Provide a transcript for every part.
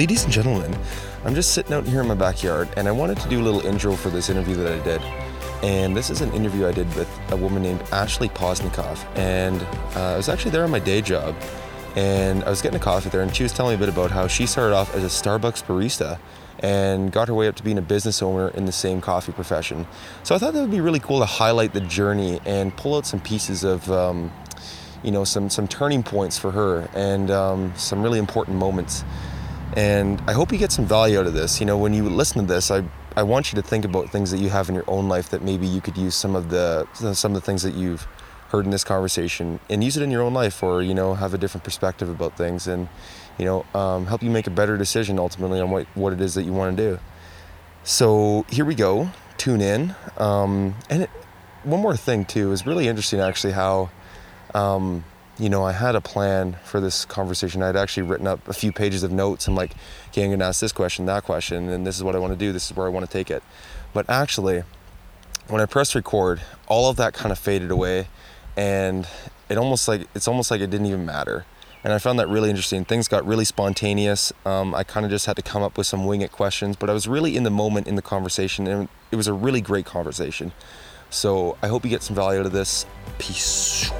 Ladies and gentlemen, I'm just sitting out here in my backyard and I wanted to do a little intro for this interview that I did. And this is an interview I did with a woman named Ashley Posnikoff. And uh, I was actually there on my day job and I was getting a coffee there and she was telling me a bit about how she started off as a Starbucks barista and got her way up to being a business owner in the same coffee profession. So I thought that would be really cool to highlight the journey and pull out some pieces of, um, you know, some some turning points for her and um, some really important moments. And I hope you get some value out of this. You know, when you listen to this, I I want you to think about things that you have in your own life that maybe you could use some of the some of the things that you've heard in this conversation and use it in your own life or you know have a different perspective about things and you know um, help you make a better decision ultimately on what, what it is that you want to do. So here we go. Tune in. Um, and it, one more thing too is really interesting actually how um, you know i had a plan for this conversation. I'd actually written up a few pages of notes and like okay i'm going to ask this question that question and this is what i want to do this is where i want to take it. But actually when i pressed record all of that kind of faded away and it almost like it's almost like it didn't even matter. And i found that really interesting. Things got really spontaneous. Um, i kind of just had to come up with some wing it questions but i was really in the moment in the conversation and it was a really great conversation. So i hope you get some value out of this. Peace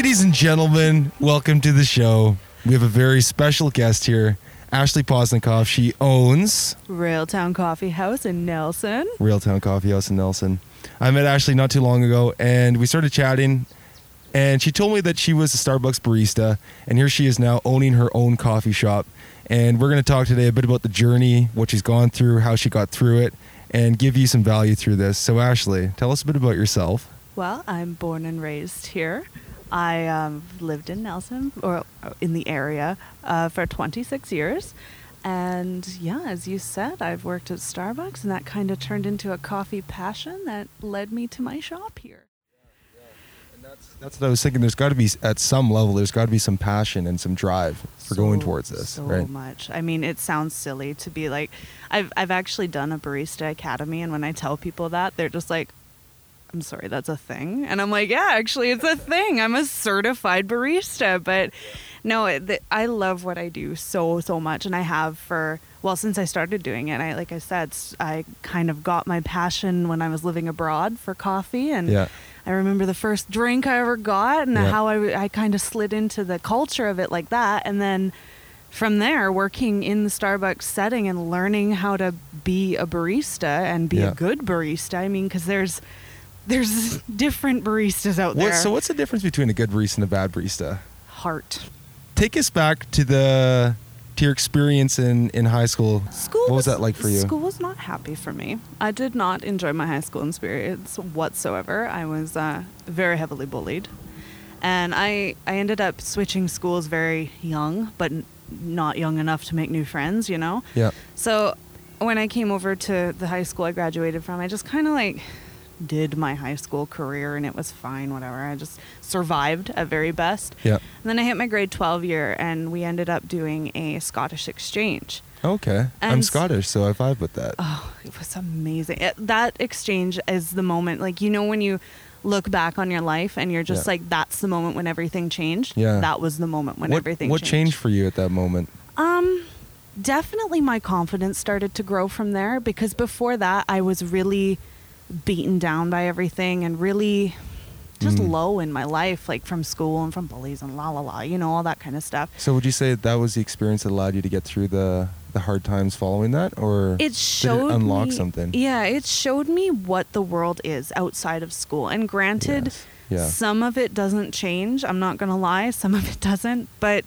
Ladies and gentlemen, welcome to the show. We have a very special guest here, Ashley Posnikoff. She owns Railtown Coffee House in Nelson. Railtown Coffee House in Nelson. I met Ashley not too long ago, and we started chatting. And she told me that she was a Starbucks barista, and here she is now owning her own coffee shop. And we're going to talk today a bit about the journey, what she's gone through, how she got through it, and give you some value through this. So, Ashley, tell us a bit about yourself. Well, I'm born and raised here. I um, lived in Nelson or uh, in the area uh, for 26 years. And yeah, as you said, I've worked at Starbucks, and that kind of turned into a coffee passion that led me to my shop here. That's what I was thinking. There's got to be, at some level, there's got to be some passion and some drive for so, going towards this, so right? much. I mean, it sounds silly to be like, I've I've actually done a barista academy, and when I tell people that, they're just like, I'm sorry, that's a thing. And I'm like, yeah, actually, it's a thing. I'm a certified barista. But no, it, I love what I do so, so much. And I have for, well, since I started doing it, I, like I said, I kind of got my passion when I was living abroad for coffee. And yeah. I remember the first drink I ever got and yeah. how I, I kind of slid into the culture of it like that. And then from there, working in the Starbucks setting and learning how to be a barista and be Yeah. a good barista. I mean, because there's, there's different baristas out What, there. so, what's the difference between a good barista and a bad barista? Heart. Take us back to the to your experience in in high school. School What was that like for you? School was not happy for me. I did not enjoy my high school experience whatsoever. I was uh, very heavily bullied, and I I ended up switching schools very young, but not young enough to make new friends. You know. Yeah. So when I came over to the high school I graduated from, I just kind of like did my high school career and it was fine, whatever. I just survived at very best. Yeah. And then I hit my grade 12 year and we ended up doing a Scottish exchange. Okay. I'm Scottish, so I vibe with that. Oh, it was amazing. It, that exchange is the moment, like, you know, when you look back on your life and you're just Yeah. like, that's the moment when everything changed. Yeah. That was the moment when what everything what changed. changed for you at that moment? Um, definitely my confidence started to grow from there because before that I was really beaten down by everything and really just Mm. low in my life, like from school and from bullies and la la la, you know, all that kind of stuff. So would you say that was the experience that allowed you to get through the the hard times following that, or It showed unlock me, something? Yeah, it showed me what the world is outside of school. And granted, Yes. Yeah. some of it doesn't change. I'm not gonna lie, some of it doesn't, but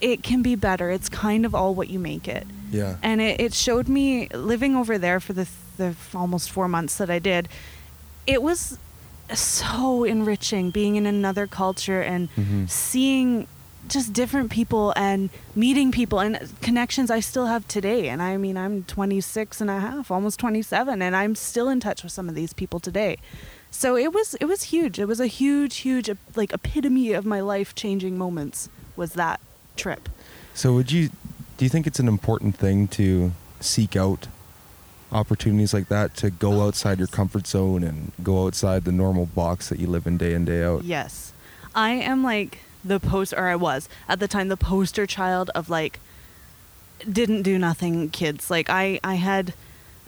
it can be better. It's kind of all what you make it. Yeah. and it, it showed me living over there for the, the almost four months that I did. It was so enriching being in another culture and Mhm. seeing just different people and meeting people and connections I still have today. And I mean, I'm 26 and a half, almost 27, and I'm still in touch with some of these people today. So it was it was huge. It was a huge, huge like epitome of my life changing moments. Was that trip? So would you do you think it's an important thing to seek out opportunities like that to go outside your comfort zone and go outside the normal box that you live in day in day out. Yes. I am like the post or I was at the time the poster child of like didn't do nothing kids. Like I I had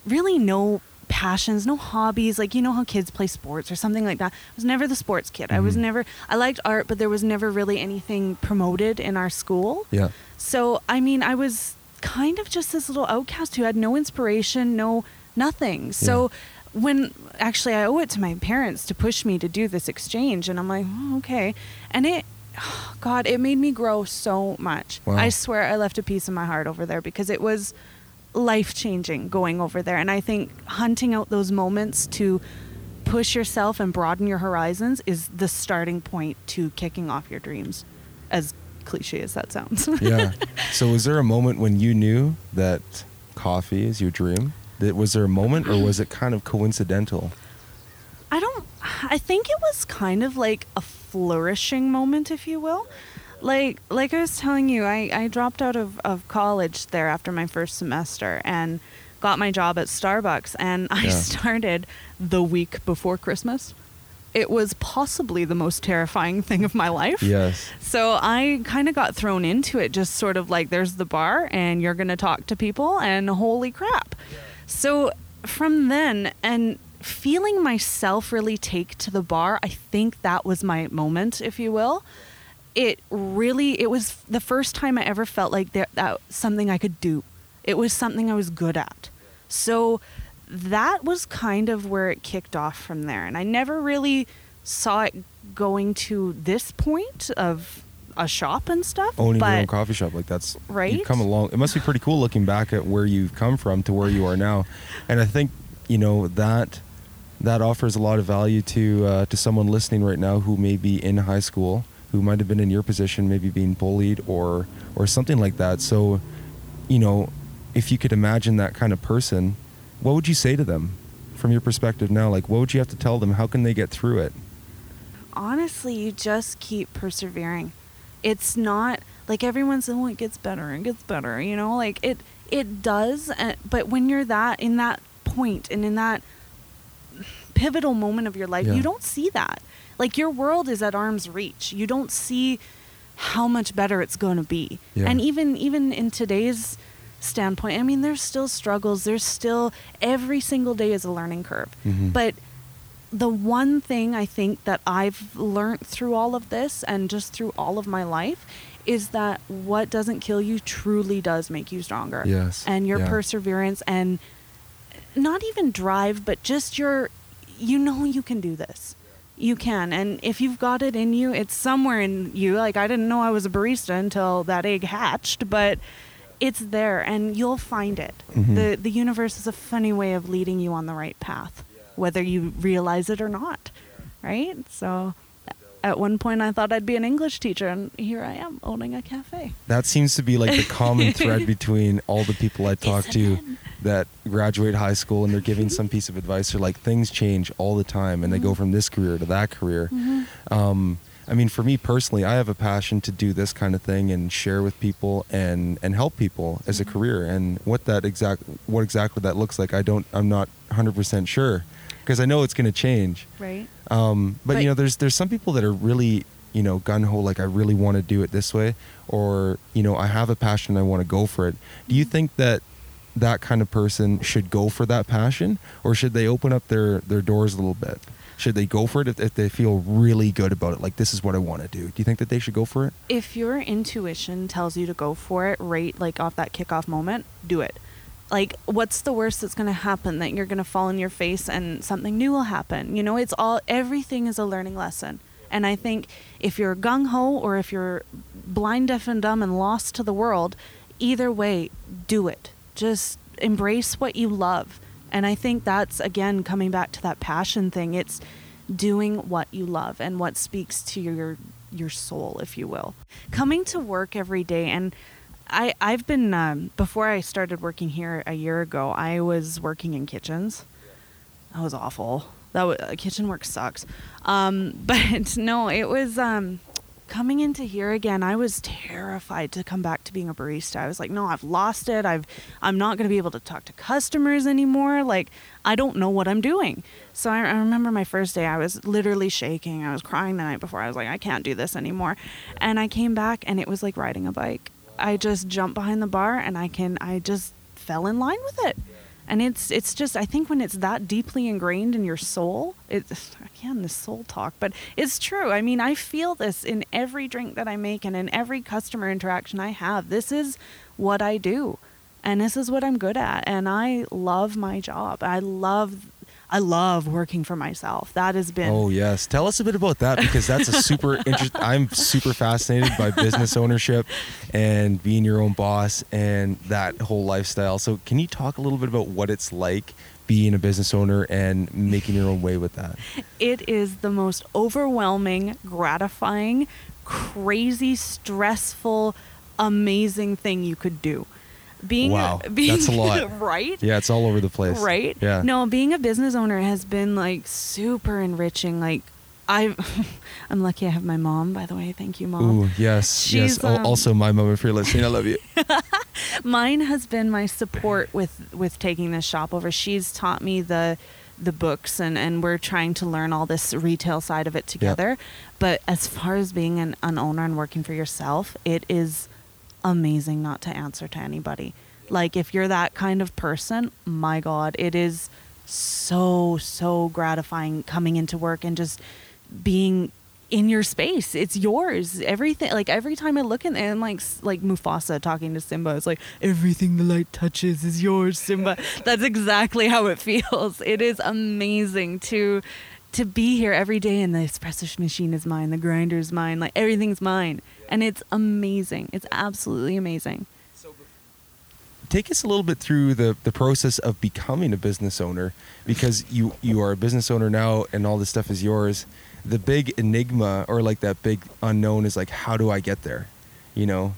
really no passions, no hobbies. Like you know how kids play sports or something like that. I was never the sports kid. I was Mhm. never I liked art, but there was never really anything promoted in our school. Yeah. So, I mean, I was kind of just this little outcast who had no inspiration, no nothing. So, when actually I owe it to my parents to push me to do this exchange, and I'm like, oh, okay. And it, God, it made me grow so much. Wow. I swear I left a piece of my heart over there because it was life changing going over there. And I think hunting out those moments to push yourself and broaden your horizons is the starting point to kicking off your dreams, as cliche as that sounds. Yeah. so was there a moment when you knew that coffee is your dream? That was there a moment or was it kind of coincidental? I don't. I think it was kind of like a flourishing moment, if you will. Like like I was telling you, I, I dropped out of, of college there after my first semester and got my job at Starbucks and I Yeah. started the week before Christmas. It was possibly the most terrifying thing of my life. Yes. So I kind of got thrown into it, just sort of like there's the bar and you're going to talk to people, and holy crap. So from then, and feeling myself really take to the bar, I think that was my moment, if you will. It really, it was the first time I ever felt like there, that was something I could do. It was something I was good at. So that was kind of where it kicked off from there. And I never really saw it going to this point of a shop and stuff. Owning but your own coffee shop like that's Right? You've come along. It must be pretty cool looking back at where you've come from to where you are now, and I think you know that that offers a lot of value to uh, to someone listening right now who may be in high school, who might have been in your position, maybe being bullied or or something like that. So, you know, if you could imagine that kind of person, what would you say to them from your perspective now? Like, what would you have to tell them? How can they get through it? honestly, you just keep persevering. It's not like everyone's oh it gets better and gets better, you know, like it it does. uh, But when you're that in that point and in that pivotal moment of your life, Yeah. you don't see that. Like your world is at arm's reach. You don't see how much better it's going to be. Yeah. And even even in today's standpoint, I mean, there's still struggles. There's still every single day is a learning curve. Mhm. But the one thing I think that I've learned through all of this and just through all of my life is that what doesn't kill you truly does make you stronger. Yes. And your Yeah. perseverance and not even drive, but just your, you know, you can do this. You can. And if you've got it in you, it's somewhere in you. Like, I didn't know I was a barista until that egg hatched, but it's there and you'll find it. Mhm. The, the universe is a funny way of leading you on the right path, whether you realize it or not. Right? So at one point I thought I'd be an English teacher, and here I am owning a cafe. That seems to be like the common thread between all the people I talk Isn't to it? that graduate high school and they're giving some piece of advice. They're like, things change all the time and they Mm-hmm. go from this career to that career. Um, I mean, for me personally, I have a passion to do this kind of thing and share with people and, and help people as a Mhm. career. And what that exact, what exactly that looks like, I don't, I'm not 100% sure because I know it's going to change. Right? Um, but, But- you know, there's there's some people that are really you know gun ho like I really want to do it this way, or you know I have a passion I want to go for it. Do you Mhm. think that that kind of person should go for that passion, or should they open up their their doors a little bit? Should they go for it if, if they feel really good about it? Like this is what I want to do. Do you think that they should go for it? if your intuition tells you to go for it right like off that kickoff moment do it like what's the worst that's going to happen that you're going to fall in your face and something new will happen you know it's all everything is a learning lesson and i think if you're gung-ho or if you're blind deaf and dumb and lost to the world either way do it just embrace what you love and i think that's again coming back to that passion thing it's doing what you love and what speaks to your your soul if you will. Coming to work every day and i i've been um, before i started working here a year ago i was working in kitchens. That was awful. That was, kitchen work sucks. Um, but no it was um, coming into here again, I was terrified to come back to being a barista. I was like, no, I've lost it. I've I'm not going to be able to talk to customers anymore. Like I don't know what I'm doing. So I, I remember my first day. I was literally shaking. I was crying the night before. I was like, I can't do this anymore. And I came back, and it was like riding a bike. I just jumped behind the bar, and I can I just fell in line with it and it's it's just i think when it's that deeply ingrained in your soul it's again the soul talk but it's true. I mean i feel this in every drink that i make and in every customer interaction i have. This is what i do and this is what i'm good at and i love my job. I love I love working for myself. That has been. Oh yes, tell us a bit about that because that's a super interest. I'm super fascinated by business ownership and being your own boss and that whole lifestyle. So can you talk a little bit about what it's like being a business owner and making your own way with that? It is the most overwhelming, gratifying, crazy, stressful, amazing thing you could do being wow, a, being, that's a lot, right? Yeah, it's all over the place, right? Yeah. No, being a business owner has been like super enriching. Like, I, I'm lucky I have my mom. By the way, thank you, mom. Ooh, yes, She's, yes. Um, also, my mom, if you're listening, I love you. Mine has been my support with with taking this shop over. She's taught me the the books and and we're trying to learn all this retail side of it together. Yep. But as far as being an, an owner and working for yourself, it is amazing not to answer to anybody. Like if you're that kind of person, my god, it is so so gratifying coming into work and just being in your space. It's yours. Everything like every time I look in there, I'm like like Mufasa talking to Simba. It's like everything the light touches is yours, Simba. That's exactly how it feels. It is amazing to to be here every day and the espresso machine is mine, the grinder is mine, like everything's mine. And it's amazing. It's absolutely amazing. Take us a little bit through the, the process of becoming a business owner because you, you are a business owner now and all this stuff is yours. The big enigma or like that big unknown is like, how do I get there? You know,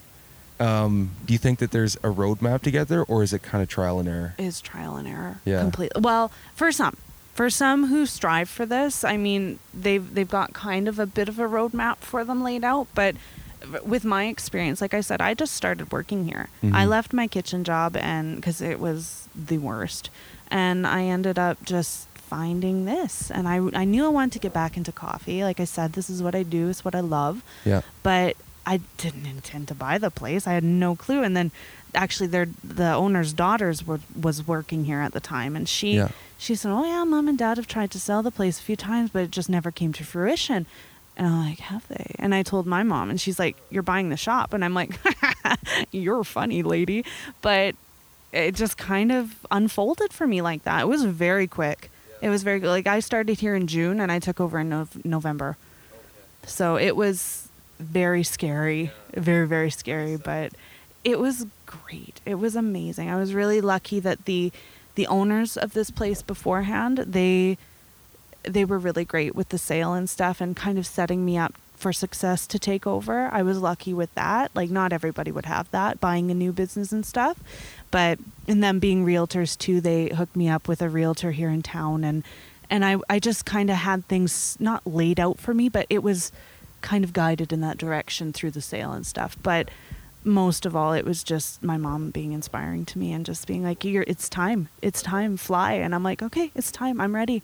um, do you think that there's a roadmap to get there or is it kind of trial and error? Is trial and error. Yeah. Completely. Well, for some, for some who strive for this, I mean, they've they've got kind of a bit of a roadmap for them laid out. But with my experience, like I said, I just started working here. Mm-hmm. I left my kitchen job and because it was the worst, and I ended up just finding this. And I, I knew I wanted to get back into coffee. Like I said this is what I do it's what I love. Yeah. But I didn't intend to buy the place. I had no clue. And then actually their the owner's daughters were was working here at the time. And she yeah. she said oh yeah mom and dad have tried to sell the place a few times but it just never came to fruition and i'm like have they? And i told my mom and she's like you're buying the shop. And i'm like you're funny lady. But it just kind of unfolded for me like that. It was very quick. It was very like i started here in june and i took over in no- november. So it was very scary very very scary but it was great. It was amazing. I was really lucky that the the owners of this place beforehand, they they were really great with the sale and stuff and kind of setting me up for success to take over. I was lucky with that. Like not everybody would have that buying a new business and stuff. But and them being realtors too, they hooked me up with a realtor here in town and and I I just kind of had things not laid out for me, but it was kind of guided in that direction through the sale and stuff. But most of all, it was just my mom being inspiring to me and just being like, "You're, it's time, it's time, fly." And I'm like, "Okay, it's time, I'm ready."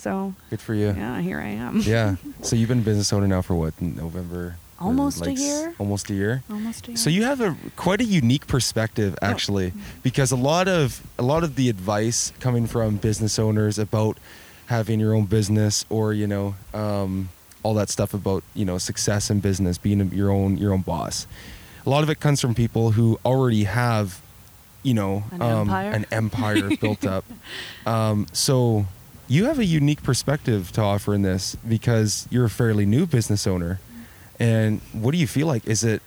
So good for you. Yeah, here I am. yeah. So you've been a business owner now for what? November. Almost like a year. Almost a year. Almost a year. So you have a quite a unique perspective, actually, oh. because a lot of a lot of the advice coming from business owners about having your own business or you know um, all that stuff about you know success in business, being your own your own boss a lot of it comes from people who already have, you know, an um, empire, an empire built up. Um, so you have a unique perspective to offer in this because you're a fairly new business owner. And what do you feel like? Is it,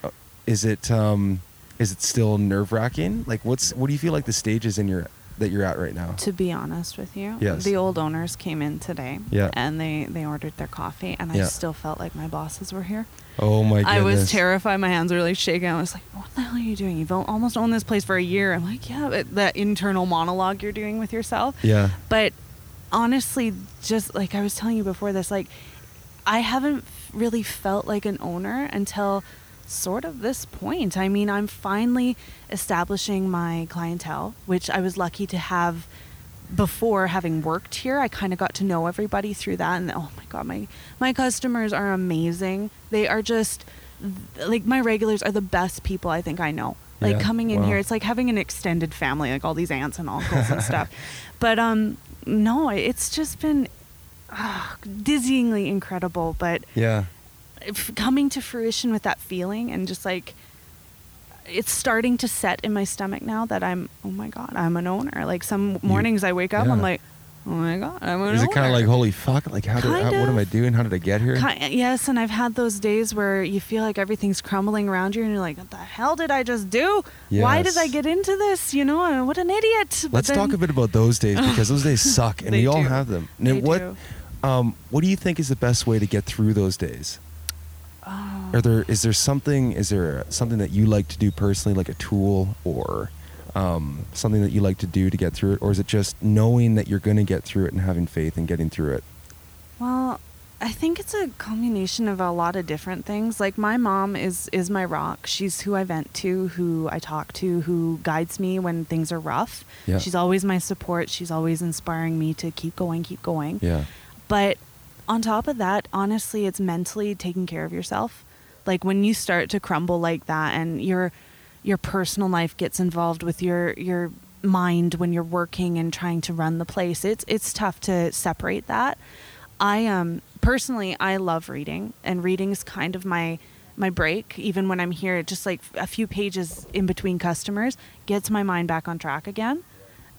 is it, um, is it still nerve wracking? Like, what's what do you feel like the stages in your that you're at right now? To be honest with you, yes. the old owners came in today. Yeah. And they they ordered their coffee, and I yeah. still felt like my bosses were here. Oh my goodness. I was terrified. My hands were like shaking. I was like, "What the hell are you doing? You've almost owned this place for a year." I'm like, "Yeah, that internal monologue you're doing with yourself." Yeah. But honestly, just like I was telling you before this, like I haven't really felt like an owner until sort of this point. I mean, I'm finally establishing my clientele, which I was lucky to have before having worked here. I kind of got to know everybody through that and oh my god, my my customers are amazing. They are just like my regulars are the best people I think I know. Like Yeah, coming in wow. here, it's like having an extended family, like all these aunts and uncles and stuff. But um no, it's just been ah, dizzyingly incredible, but Yeah. coming to fruition with that feeling and just like it's starting to set in my stomach now that I'm oh my god I'm an owner like some mornings I wake up I'm like oh my god I'm an Is it kind of like holy fuck? Like how did how, what am I doing? How did I get here? Ki- yes and I've had those days where you feel like everything's crumbling around you and you're like what the hell did I just do why did I get into this you know Uh, what an idiot But Let's talk a bit about those days because those days suck, and They we all do. have them. Now, They what do. um, what do you think is the best way to get through those days? Oh. Are there is there something is there something that you like to do personally, like a tool or um, something that you like to do to get through it, or is it just knowing that you're going to get through it and having faith and getting through it? Well, I think it's a combination of a lot of different things. Like my mom is is my rock. She's who I vent to, who I talk to, who guides me when things are rough. Yeah. She's always my support. She's always inspiring me to keep going, keep going. Yeah, But on top of that, honestly, it's mentally taking care of yourself. Like when you start to crumble like that and your your personal life gets involved with your your mind when you're working and trying to run the place. It's it's tough to separate that. I um personally I love reading and reading is kind of my my break even when I'm here just like a few pages in between customers gets my mind back on track again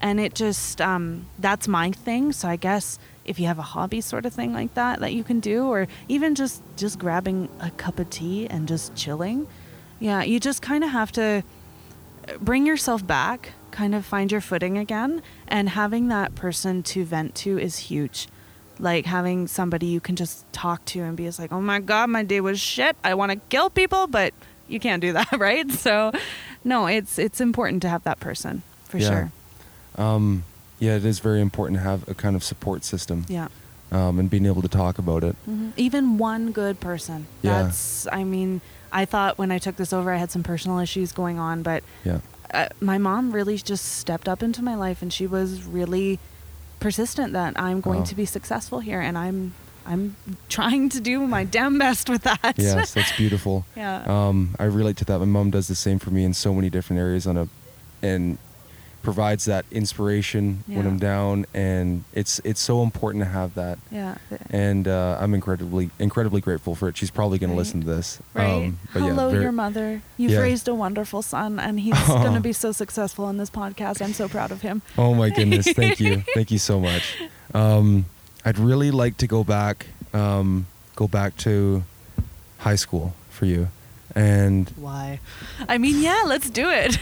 and it just um, that's my thing so i guess if you have a hobby sort of thing like that that you can do or even just just grabbing a cup of tea and just chilling yeah you just kind of have to bring yourself back kind of find your footing again and having that person to vent to is huge. Like having somebody you can just talk to and be just like oh my god my day was shit. I want to kill people but you can't do that right? So no it's it's important to have that person for Yeah. sure. Um, yeah, it is very important to have a kind of support system. Yeah um, and being able to talk about it. Mhm. Even one good person. Yeah. That's, I mean, I thought when I took this over, I had some personal issues going on, but Yeah, uh, my mom really just stepped up into my life and she was really persistent that I'm going to be successful here and I'm, I'm trying to do my damn best with that. yes, that's beautiful. yeah. Um, I relate to that. My mom does the same for me in so many different areas on a, and provides that inspiration when I'm down, and it's it's so important to have that. yeah. And uh, I'm incredibly incredibly grateful for it. She's probably going Right. to listen to this. Right. Um, but yeah, Hello, very- your mother. You've Yeah. raised a wonderful son, and he's Oh. going to be so successful in this podcast. I'm so proud of him. Oh my goodness! Thank you, thank you so much. Um, I'd really like to go back, um, go back to high school for you, and Why? I mean, yeah, let's do it.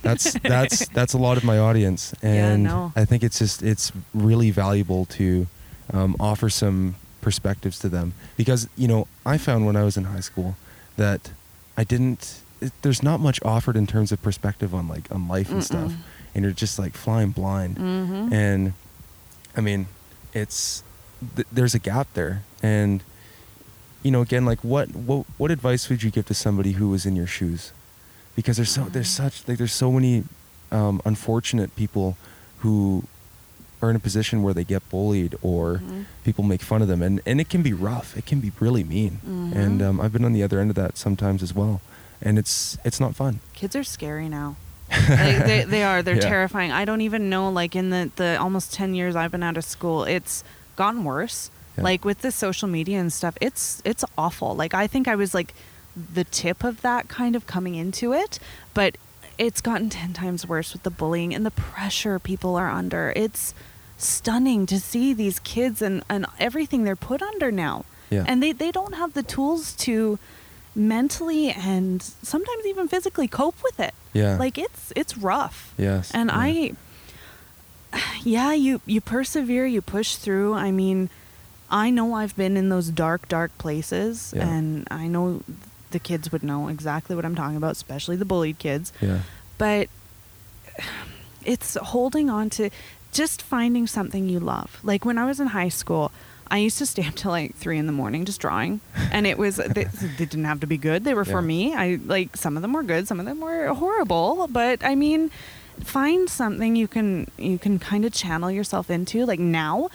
that's that's that's a lot of my audience, Yeah, and no. I think it's just it's really valuable to um, offer some perspectives to them because you know I found when I was in high school that I didn't. It, there's not much offered in terms of perspective on like on life and stuff, Mm-mm. and you're just like flying blind. mm-hmm. And I mean, it's th- there's a gap there, and you know, again, like what what what advice would you give to somebody who was in your shoes? Because there's so there's such like there's so many um, unfortunate people who are in a position where they get bullied or Mhm. people make fun of them, and and it can be rough. It can be really mean, and Mhm. um, I've been on the other end of that sometimes as well, and it's it's not fun. Kids are scary now. like, they, they are. They're Yeah. terrifying. I don't even know. Like in the the almost ten years I've been out of school, it's gotten worse. Yeah. Like with the social media and stuff, it's it's awful. Like I think I was like the tip of that kind of coming into it, but it's gotten ten times worse with the bullying and the pressure people are under. It's stunning to see these kids and, and everything they're put under now. Yeah. And they, they don't have the tools to mentally and sometimes even physically cope with it. Yeah. Like it's it's rough. Yes. And yeah. I yeah, you you persevere, you push through. I mean, I know I've been in those dark dark places Yeah. and I know the kids would know exactly what I'm talking about, especially the bullied kids. Yeah. But it's holding on to just finding something you love. Like when I was in high school, I used to stay up till like three in the morning just drawing, and it was they, they didn't have to be good. They were for me. I like some of them were good, some of them were horrible. But I mean, find something you can you can kind of channel yourself into. Like now,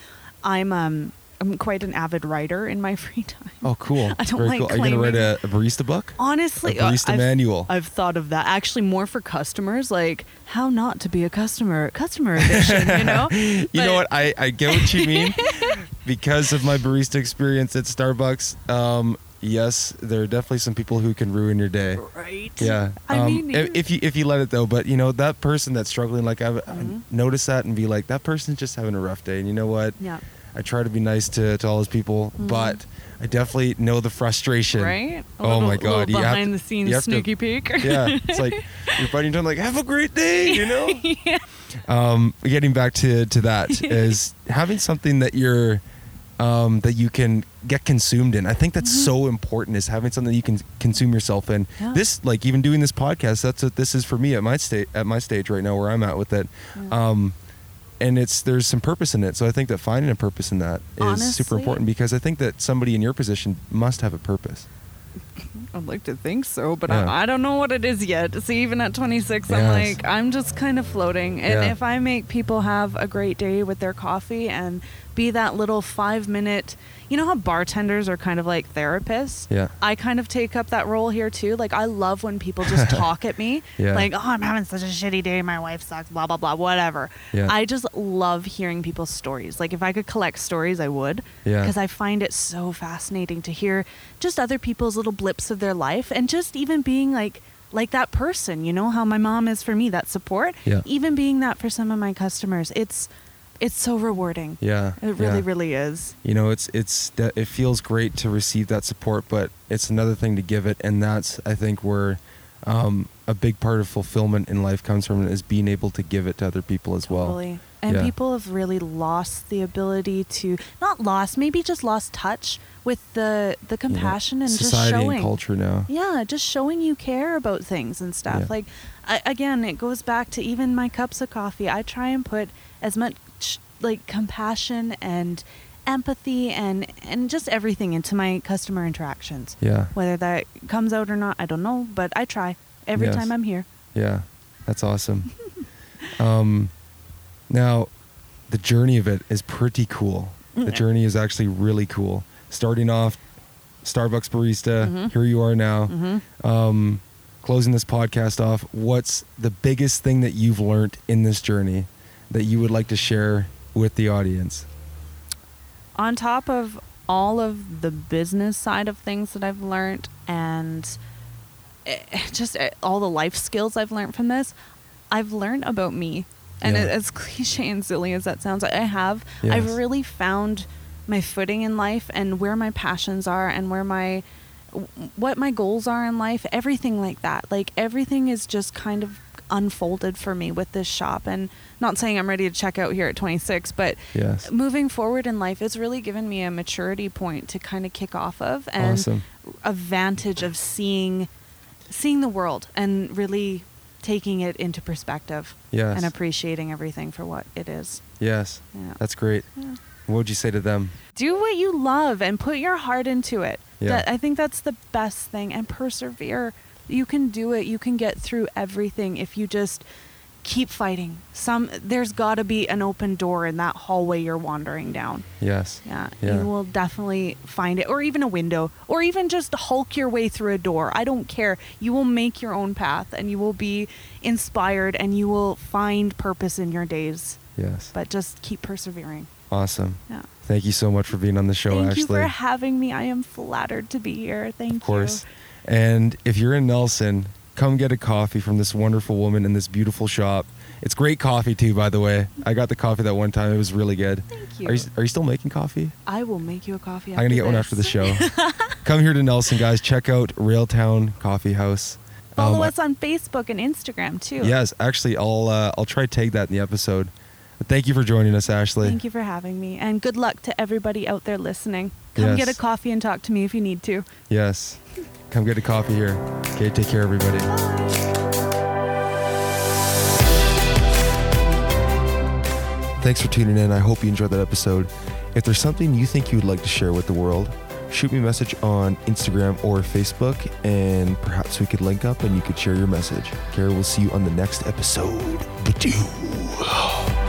I'm um I'm quite an avid writer in my free time. Oh, cool. I don't Very like cool. Are you gonna write a, a barista book? Honestly, A barista I've, manual. I've thought of that. Actually, more for customers, like how not to be a customer, customer edition. You know. You know what? I, I get what you mean. because of my barista experience at Starbucks, um, yes, there are definitely some people who can ruin your day. Right. Yeah. I um, mean, if, you if you let it though, but you know that person that's struggling, like I've, Mhm. I notice that and be like, that person's just having a rough day. And you know what? yeah. I try to be nice to, to all those people, Mhm. but I definitely know the frustration. Right. A Oh little- my God, you Little have behind to- the scenes have to- sneaky peek. Yeah, it's like you're biting your tongue, like have a great day, you know. yeah. um, getting back to to that is having something that you're um, that you can get consumed in. I think that's Mhm. so important is having something you can consume yourself in. Yeah. This like even doing this podcast. That's what this is for me at my state at my stage right now where I'm at with it. Yeah. Um, and it's there's some purpose in it. So I think that finding a purpose in that is super important because I think that somebody in your position must have a purpose. I'd like to think so, but Yeah. I, I don't know what it is yet. See, even at 26, I'm like, I'm just kind of floating. And Yeah. if I make people have a great day with their coffee and be that little five minute, you know how bartenders are kind of like therapists? Yeah. I kind of take up that role here too. Like, I love when people just talk at me. Yeah. Like, oh, I'm having such a shitty day. My wife sucks, blah, blah, blah, whatever. Yeah. I just love hearing people's stories. Like, if I could collect stories, I would. Yeah. Because I find it so fascinating to hear just other people's little blips of their life and just even being like, like that person, you know, how my mom is for me, that support. Yeah. Even being that for some of my customers. It's, it's so rewarding. Yeah. It really, yeah. really is. you know it's it's it feels great to receive that support but it's another thing to give it and that's i think where um, a big part of fulfillment in life comes from is being able to give it to other people as well And Yeah. people have really lost the ability to not lost, maybe just lost touch with the the compassion and just society showing. and culture now Yeah, just showing you care about things and stuff. Yeah. Like, I, again, it goes back to even my cups of coffee. I try and put as much like compassion and empathy and and just everything into my customer interactions. yeah Whether that comes out or not, I don't know, but I try every Yes. time I'm here. yeah that's awesome um, now the journey of it is pretty cool the Mm. journey is actually really cool starting off starbucks barista Mhm. here you are now hmm um, closing this podcast off, what's the biggest thing that you've learned in this journey that you would like to share with the audience? on top of all of the business side of things that I've learned and eh, just eh, all the life skills I've learned from this, I've learned about me. And Yeah. as cliche and silly as that sounds, I have. Yes. I've really found my footing in life and where my passions are and where my what my goals are in life, everything like that. Like everything is just kind of unfolded for me with this shop and not saying I'm ready to check out here at 26, but Yes. moving forward in life, it's really given me a maturity point to kind of kick off of and Awesome. a vantage of seeing seeing the world and really taking it into perspective Yes. and appreciating everything for what it is. yes. Yeah. That's great. Yeah. What would you say to them? Do what you love and put your heart into it. Yeah. That, I think that's the best thing and persevere. You can do it. You can get through everything if you just keep fighting. Some there's got to be an open door in that hallway you're wandering down. Yes. Yeah, Yeah. you will definitely find it, or even a window, or even just hulk your way through a door. I don't care. You will make your own path, and you will be inspired, and you will find purpose in your days. Yes. But just keep persevering. Awesome. Yeah. Thank you so much for being on the show, Thank Ashley. you for having me. I am flattered to be here. Thank you. of course. you. And if you're in Nelson, come get a coffee from this wonderful woman in this beautiful shop. It's great coffee too, by the way. I got the coffee that one time. It was really good. Thank you. Are you, are you still making coffee? I will make you a coffee. I'm gonna get one after the show. Come here to Nelson, guys. Check out Railtown Coffee House. Follow Um, us on Facebook and Instagram too. Yes, actually, I'll uh, I'll try to tag that in the episode. But thank you for joining us, Ashley. Thank you for having me, and good luck to everybody out there listening. Come Yes. get a coffee and talk to me if you need to. Yes, come get a coffee here. Okay, take care, everybody. Thanks for tuning in. I hope you enjoyed that episode. If there's something you think you would like to share with the world, shoot me a message on Instagram or Facebook, and perhaps we could link up and you could share your message. Kara, we'll see you on the next episode. Badoo.